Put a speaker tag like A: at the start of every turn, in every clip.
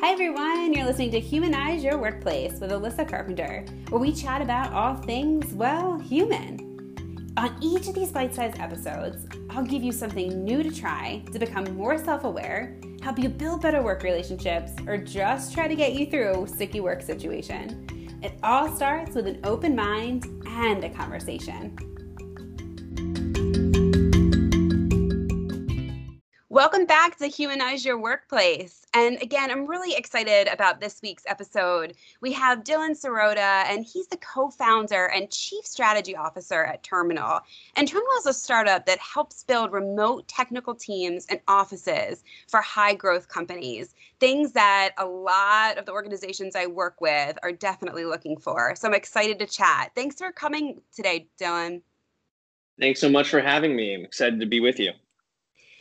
A: Hi, everyone. You're listening to Humanize Your Workplace with Alyssa Carpenter, where we chat about all things, well, human. On each of these bite sized episodes, I'll give you something new to try to become more self aware, help you build better work relationships, or just try to get you through a sticky work situation. It all starts with an open mind and a conversation. Welcome back to Humanize Your Workplace. And again, I'm really excited about this week's episode. We have Dylan Sirota, and he's the co founder and chief strategy officer at Terminal. And Terminal is a startup that helps build remote technical teams and offices for high growth companies, things that a lot of the organizations I work with are definitely looking for. So I'm excited to chat. Thanks for coming today, Dylan.
B: Thanks so much for having me. I'm excited to be with you.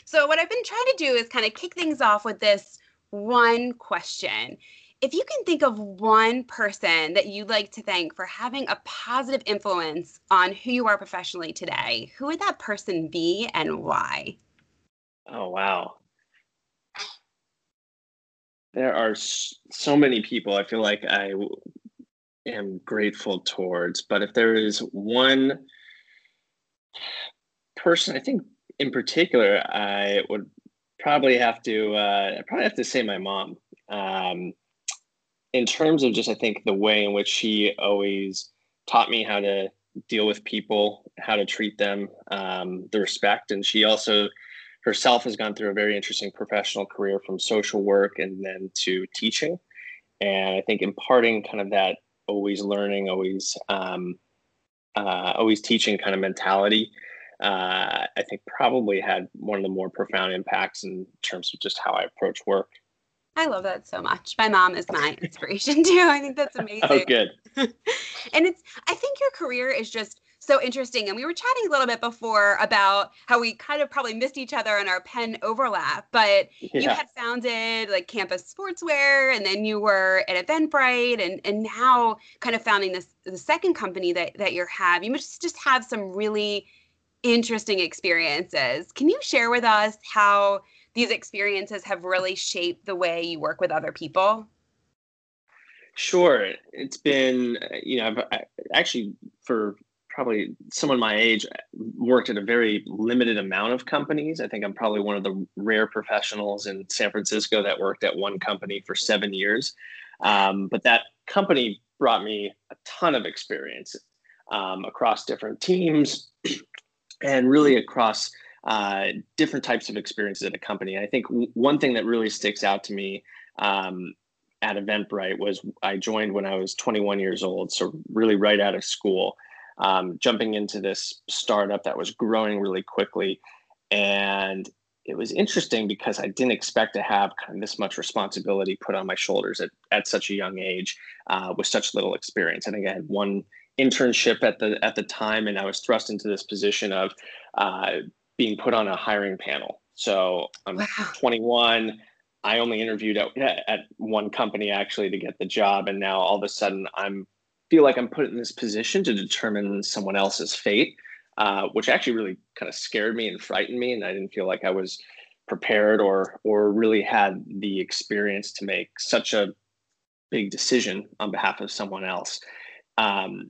A: So, what I've been trying to do is kind of kick things off with this one question. If you can think of one person that you'd like to thank for having a positive influence on who you are professionally today, who would that person be and why?
B: Oh, wow. There are so many people I feel like I am grateful towards, but if there is one person, I think in particular, I would probably have to uh, probably have to say my mom. Um, in terms of just, I think the way in which she always taught me how to deal with people, how to treat them, um, the respect, and she also herself has gone through a very interesting professional career from social work and then to teaching. And I think imparting kind of that always learning, always um, uh, always teaching kind of mentality uh, I think probably had one of the more profound impacts in terms of just how I approach work.
A: I love that so much. My mom is my inspiration too. I think that's oh, amazing.
B: Oh, good.
A: and it's, I think your career is just so interesting. And we were chatting a little bit before about how we kind of probably missed each other in our Penn overlap, but yeah. you had founded like Campus Sportswear and then you were at Eventbrite and, and now kind of founding this, the second company that, that you have. You must just have some really interesting experiences. Can you share with us how these experiences have really shaped the way you work with other people?
B: Sure. It's been, you know, I've actually for probably someone my age worked at a very limited amount of companies. I think I'm probably one of the rare professionals in San Francisco that worked at one company for seven years. Um, but that company brought me a ton of experience um, across different teams, and really across uh, different types of experiences at a company. I think w- one thing that really sticks out to me um, at Eventbrite was I joined when I was 21 years old, so really right out of school, um, jumping into this startup that was growing really quickly. And it was interesting because I didn't expect to have kind of this much responsibility put on my shoulders at, at such a young age uh, with such little experience. I think I had one internship at the at the time, and I was thrust into this position of uh, being put on a hiring panel. So I'm wow. 21. I only interviewed at, at one company actually to get the job, and now all of a sudden I'm feel like I'm put in this position to determine someone else's fate, uh, which actually really kind of scared me and frightened me, and I didn't feel like I was prepared or or really had the experience to make such a big decision on behalf of someone else. Um,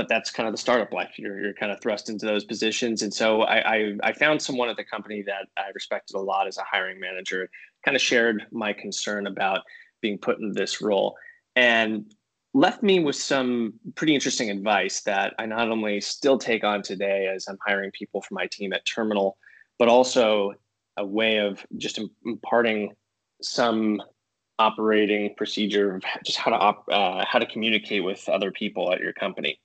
B: but that's kind of the startup life. You're, you're kind of thrust into those positions. And so I, I, I, found someone at the company that I respected a lot as a hiring manager, kind of shared my concern about being put in this role and left me with some pretty interesting advice that I not only still take on today as I'm hiring people for my team at Terminal, but also a way of just imparting some operating procedure of just how to op, uh, how to communicate with other people at your company.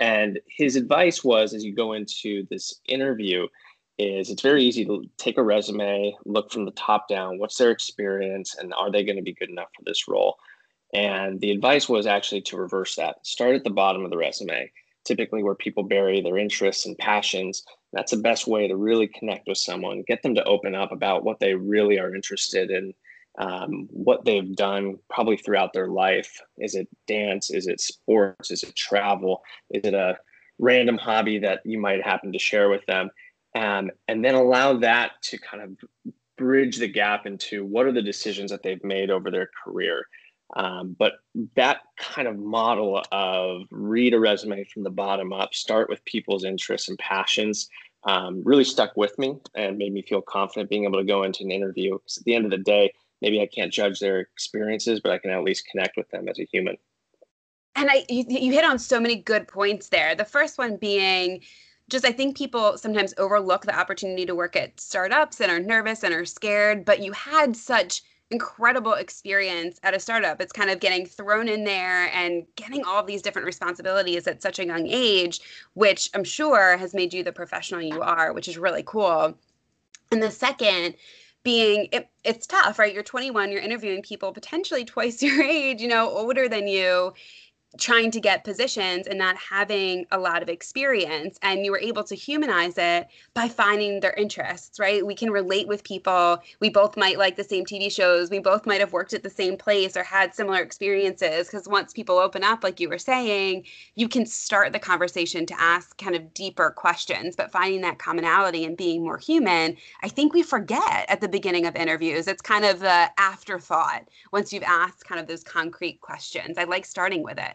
B: And his advice was, as you go into this interview, is it's very easy to take a resume, look from the top down, what's their experience, and are they going to be good enough for this role? And the advice was actually to reverse that. Start at the bottom of the resume, typically where people bury their interests and passions. That's the best way to really connect with someone, get them to open up about what they really are interested in um, what they've done probably throughout their life. Is it dance? Is it sports? Is it travel? Is it a random hobby that you might happen to share with them? Um, and then allow that to kind of bridge the gap into what are the decisions that they've made over their career. Um, but that kind of model of read a resume from the bottom up, start with people's interests and passions, um, really stuck with me and made me feel confident being able to go into an interview. Because at the end of the day, maybe I can't judge their experiences, but I can at least connect with them as a human.
A: And I, you, you hit on so many good points there. The first one being just I think people sometimes overlook the opportunity to work at startups and are nervous and are scared, but you had such incredible experience at a startup. It's kind of getting thrown in there and getting all these different responsibilities at such a young age, which I'm sure has made you the professional you are, which is really cool. And the second being it, it's tough, right? You're 21, you're interviewing people potentially twice your age, you know, older than you trying to get positions and not having a lot of experience and you were able to humanize it by finding their interests right? We can relate with people. We both might like the same tv shows. We both might have worked at the same place or had similar experiences because once people open up like you were saying you can start the conversation to ask kind of deeper questions. But finding that commonality and being more human i think we forget at the beginning of interviews. It's kind of the afterthought once you've asked kind of those concrete questions. I like starting with it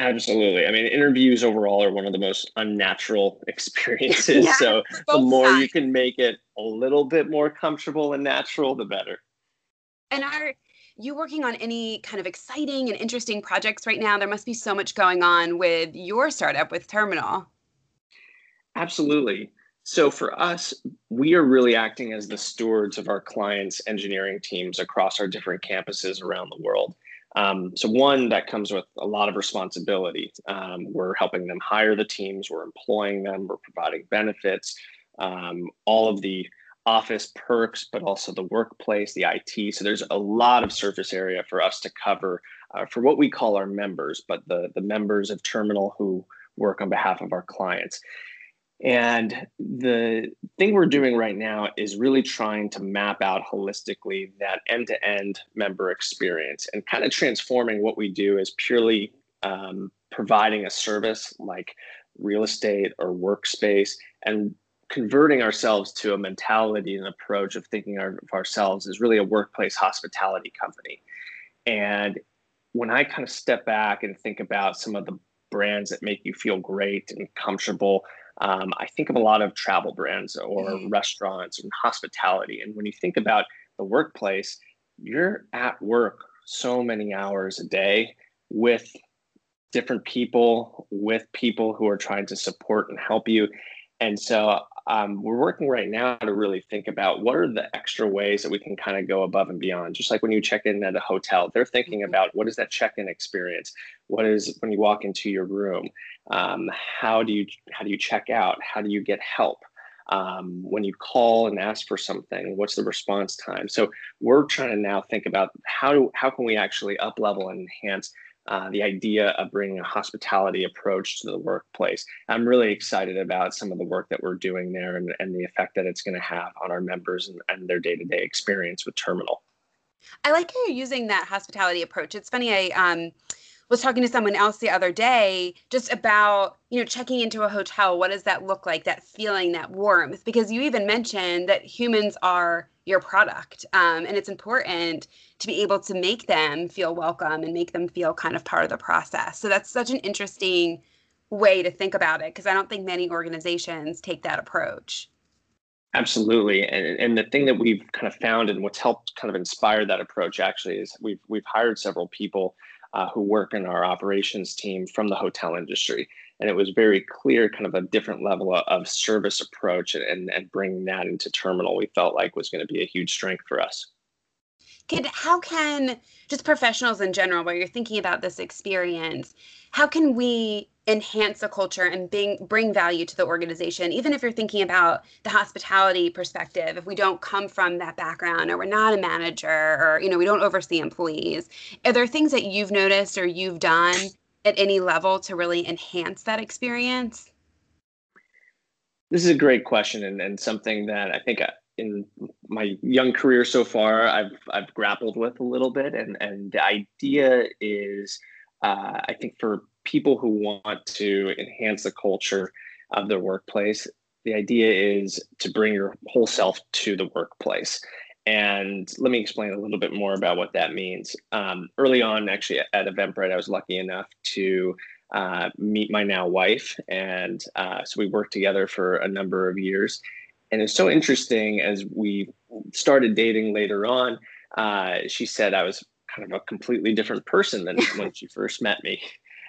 B: Absolutely. I mean, interviews overall are one of the most unnatural experiences. yeah, so the more sides. you can make it a little bit more comfortable and natural, the better.
A: And are you working on any kind of exciting and interesting projects right now? There must be so much going on with your startup with Terminal.
B: Absolutely. So for us, we are really acting as the stewards of our clients' engineering teams across our different campuses around the world. Um, so one that comes with a lot of responsibility. Um, we're helping them hire the teams, we're employing them, we're providing benefits, um, all of the office perks, but also the workplace, the IT. So there's a lot of surface area for us to cover uh, for what we call our members, but the the members of Terminal who work on behalf of our clients. And the thing we're doing right now is really trying to map out holistically that end to end member experience and kind of transforming what we do as purely um, providing a service like real estate or workspace and converting ourselves to a mentality and approach of thinking of ourselves as really a workplace hospitality company. And when I kind of step back and think about some of the brands that make you feel great and comfortable, um, I think of a lot of travel brands or mm-hmm. restaurants and hospitality. And when you think about the workplace, you're at work so many hours a day with different people, with people who are trying to support and help you. And so um, we're working right now to really think about what are the extra ways that we can kind of go above and beyond. Just like when you check in at a hotel, they're thinking mm-hmm. about what is that check-in experience? What is when you walk into your room? Um, how do you how do you check out? How do you get help? Um, when you call and ask for something, what's the response time? So we're trying to now think about how do how can we actually up level and enhance uh, the idea of bringing a hospitality approach to the workplace. I'm really excited about some of the work that we're doing there and, and the effect that it's going to have on our members and, and their day to day experience with Terminal.
A: I like how you're using that hospitality approach. It's funny, I um, was talking to someone else the other day just about you know checking into a hotel. What does that look like? That feeling that warmth? Because you even mentioned that humans are your product um, and it's important to be able to make them feel welcome and make them feel kind of part of the process. So that's such an interesting way to think about it because i don't think many organizations take that approach.
B: Absolutely. And, and the thing that we've kind of found and what's helped kind of inspire that approach actually is we've we've hired several people uh, who work in our operations team from the hotel industry. And it was very clear, kind of a different level of service approach and, and bringing that into terminal, we felt like was going to be a huge strength for us.
A: Kid, how can just professionals in general, where you're thinking about this experience, how can we enhance the culture and bring bring value to the organization even if you're thinking about the hospitality perspective if we don't come from that background or we're not a manager or you know we don't oversee employees are there things that you've noticed or you've done at any level to really enhance that experience?
B: This is a great question and, and something that i think uh, in my young career so far i've i've grappled with a little bit and and the idea is uh, i think for people who want to enhance the culture of their workplace, the idea is to bring your whole self to the workplace. And let me explain a little bit more about what that means. Um, early on, actually, at Eventbrite, I was lucky enough to uh, meet my now wife. And uh, so we worked together for a number of years. And it's so interesting as we started dating later on. Uh, she said I was kind of a completely different person than when she first met me.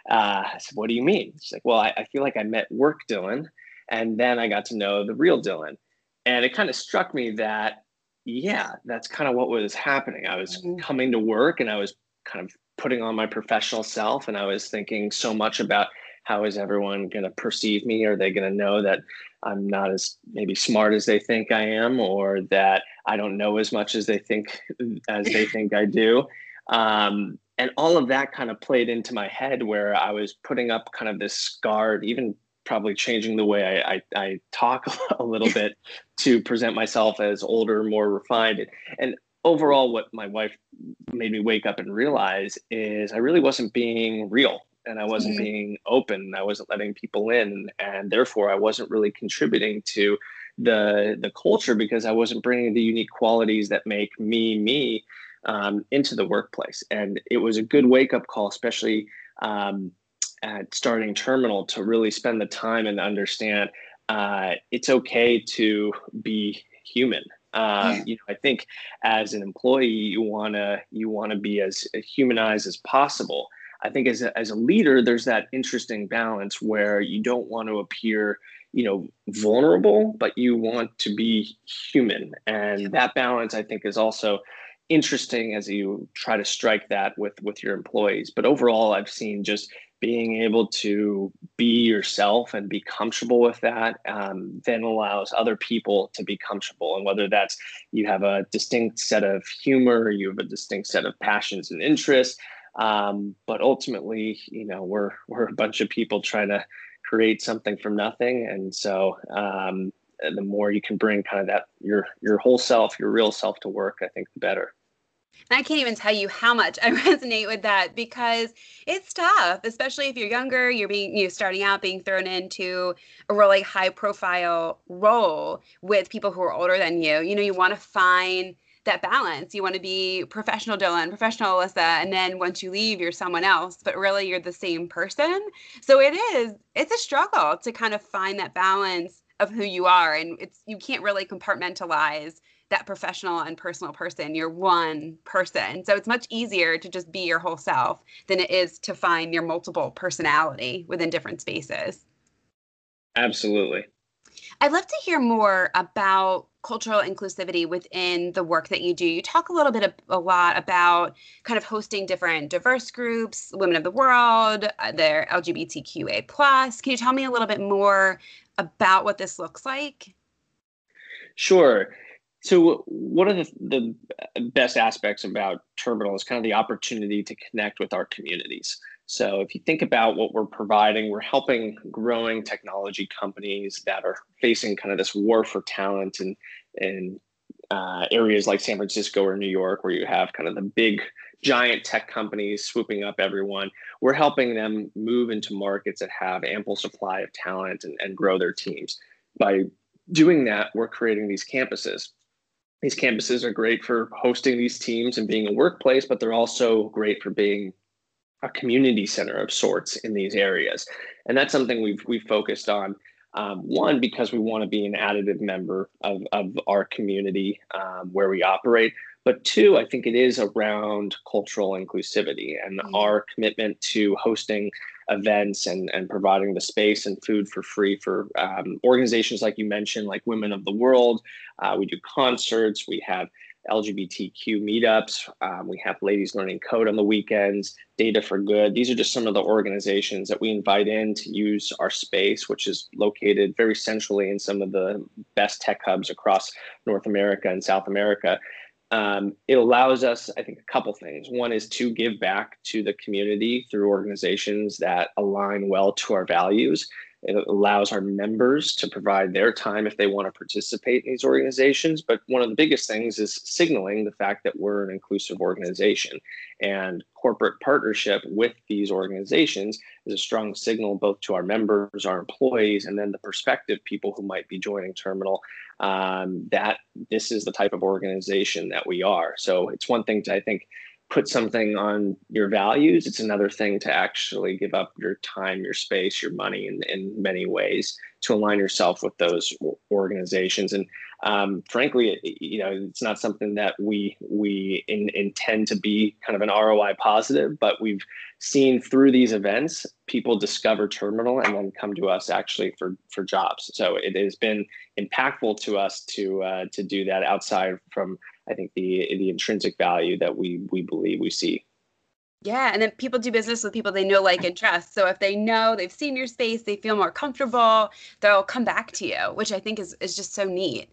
B: Uh, I said, What do you mean? She's like, Well, I, I feel like I met work Dylan, and then I got to know the real Dylan. And it kind of struck me that, yeah, that's kind of what was happening. I was mm-hmm. coming to work and I was kind of putting on my professional self, and I was thinking so much about how is everyone going to perceive me? Are they going to know that I'm not as maybe smart as they think I am, or that I don't know as much as they think as they think I do? Um, and all of that kind of played into my head where I was putting up kind of this guard, even probably changing the way I, I, I talk a little bit to present myself as older, more refined. And overall, what my wife made me wake up and realize is I really wasn't being real and I wasn't mm-hmm. being open. I wasn't letting people in, and therefore I wasn't really contributing to the the culture because I wasn't bringing the unique qualities that make me me um, into the workplace. And it was a good wake up call, especially um, at starting terminal, to really spend the time and understand uh, it's okay to be human. Um, yeah. You know, I think as an employee, you wanna you wanna be as humanized as possible. I think as a, as a leader, there's that interesting balance where you don't want to appear, you know, vulnerable, but you want to be human, and that balance, I think, is also interesting as you try to strike that with with your employees. But overall i've seen just being able to be yourself and be comfortable with that um, then allows other people to be comfortable. And whether that's you have a distinct set of humor you have a distinct set of passions and interests um, but ultimately you know we're we're a bunch of people trying to create something from nothing. And so um, the more you can bring kind of that your your whole self your real self to work i think the better
A: I can't even tell you how much I resonate with that because it's tough, especially if you're younger, you're being you know, starting out being thrown into a really high profile role with people who are older than you. You know, you want to find that balance. You want to be professional Dylan, professional Alyssa, and then once you leave, you're someone else, but really you're the same person. So it is, it's a struggle to kind of find that balance of who you are. And it's you can't really compartmentalize that professional and personal person. You're one person. So it's much easier to just be your whole self than it is to find your multiple personality within different spaces.
B: Absolutely.
A: I'd love to hear more about cultural inclusivity within the work that you do. You talk a little bit, of, a lot about kind of hosting different diverse groups, women of the world, uh, their LGBTQA plus. Can you tell me a little bit more about what this looks like?
B: Sure. So one of the, the best aspects about Terminal is kind of the opportunity to connect with our communities. So if you think about what we're providing, we're helping growing technology companies that are facing kind of this war for talent and in uh, areas like San Francisco or New York, where you have kind of the big giant tech companies swooping up everyone. We're helping them move into markets that have ample supply of talent and, and grow their teams. By doing that, we're creating these campuses these campuses are great for hosting these teams and being a workplace, but they're also great for being a community center of sorts in these areas. And that's something we've we've focused on. Um, one, because we want to be an additive member of, of our community um, where we operate. But two, I think it is around cultural inclusivity and mm-hmm. our commitment to hosting events and, and providing the space and food for free for um, organizations like you mentioned, like Women of the World. Uh, we do concerts, we have LGBTQ meetups, um, we have Ladies Learning Code on the weekends, Data for Good. These are just some of the organizations that we invite in to use our space, which is located very centrally in some of the best tech hubs across North America and South America um, it allows us, I think, a couple things. One is to give back to the community through organizations that align well to our values. It allows our members to provide their time if they want to participate in these organizations. But one of the biggest things is signaling the fact that we're an inclusive organization. And corporate partnership with these organizations is a strong signal both to our members, our employees, and then the prospective people who might be joining Terminal um, that this is the type of organization that we are. So it's one thing to, I think, put something on your values. It's another thing to actually give up your time, your space, your money in, in many ways to align yourself with those organizations. And um, frankly, you know, it's not something that we we in, intend to be kind of an ROI positive, but we've seen through these events, people discover Terminal and then come to us actually for for jobs. So it has been impactful to us to uh, to do that outside from I think the the intrinsic value that we we believe we see.
A: Yeah, and then people do business with people they know, like, and trust. So if they know they've seen your space, they feel more comfortable, they'll come back to you, which I think is is just so neat.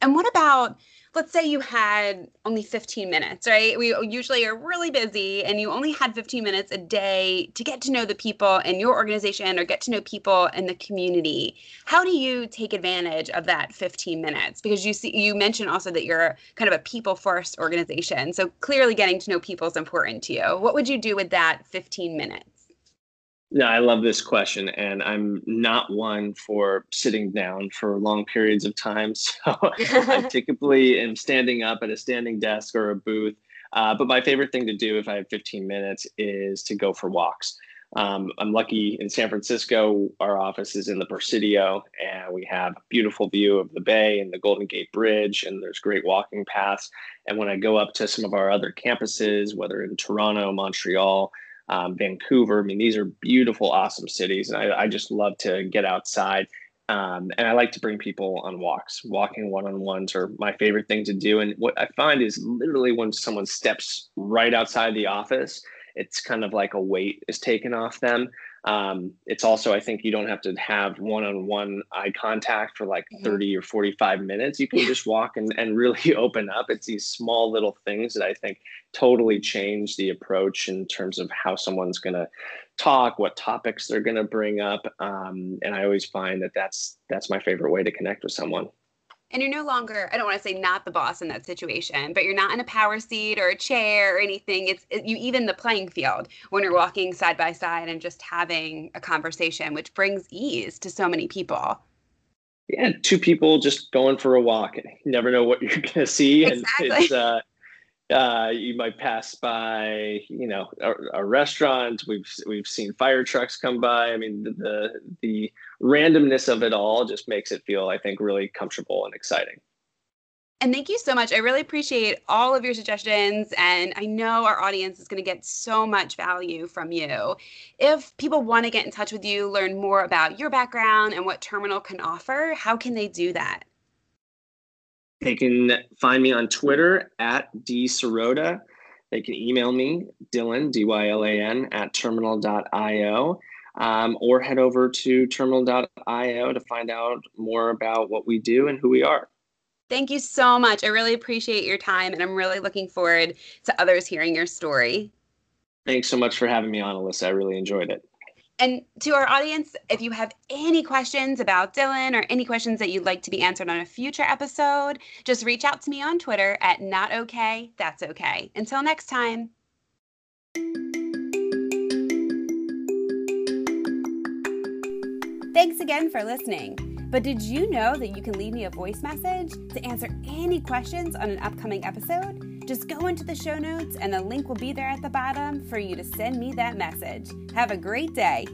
A: And what about let's say you had only 15 minutes, right? We usually are really busy and you only had 15 minutes a day to get to know the people in your organization or get to know people in the community. How do you take advantage of that 15 minutes? Because you see you mentioned also that you're kind of a people first organization. So clearly getting to know people is important to you. What would you do with that 15 minutes?
B: No, I love this question, and I'm not one for sitting down for long periods of time. So I typically am standing up at a standing desk or a booth. Uh, but my favorite thing to do if I have 15 minutes is to go for walks. Um, I'm lucky in San Francisco. Our office is in the Presidio, and we have a beautiful view of the bay and the Golden Gate Bridge, and there's great walking paths. And when I go up to some of our other campuses, whether in Toronto, Montreal, um, Vancouver. I mean, these are beautiful, awesome cities, and I, I just love to get outside. Um, and I like to bring people on walks. Walking one on ones are my favorite thing to do. And what I find is literally when someone steps right outside the office, it's kind of like a weight is taken off them. Um, it's also, I think you don't have to have one on one eye contact for like mm-hmm. 30 or 45 minutes. You can just walk and, and really open up. It's these small little things that I think totally change the approach in terms of how someone's going to talk, what topics they're going to bring up. Um, and I always find that that's, that's my favorite way to connect with someone
A: and you're no longer i don't want to say not the boss in that situation but you're not in a power seat or a chair or anything it's it, you even the playing field when you're walking side by side and just having a conversation which brings ease to so many people
B: yeah two people just going for a walk you never know what you're going to see exactly. and it's uh uh, you might pass by, you know, a, a, restaurant. We've we've seen fire trucks come by. I mean, the, the, the randomness of it all just makes it feel, I think, really comfortable and exciting.
A: And thank you so much. I really appreciate all of your suggestions. And I know our audience is going to get so much value from you. If people want to get in touch with you, learn more about your background and what Terminal can offer, how can they do that?
B: They can find me on Twitter at dsirota. They can email me, Dylan, D Y L A N, at terminal.io, um, or head over to terminal.io to find out more about what we do and who we are.
A: Thank you so much. I really appreciate your time, and I'm really looking forward to others hearing your story.
B: Thanks so much for having me on, Alyssa. I really enjoyed it.
A: And to our audience, if you have any questions about Dylan or any questions that you'd like to be answered on a future episode, just reach out to me on Twitter at not okay, that's okay. Until next time. Thanks again for listening. But did you know that you can leave me a voice message to answer any questions on an upcoming episode? Just go into the show notes and the link will be there at the bottom for you to send me that message. Have a great day.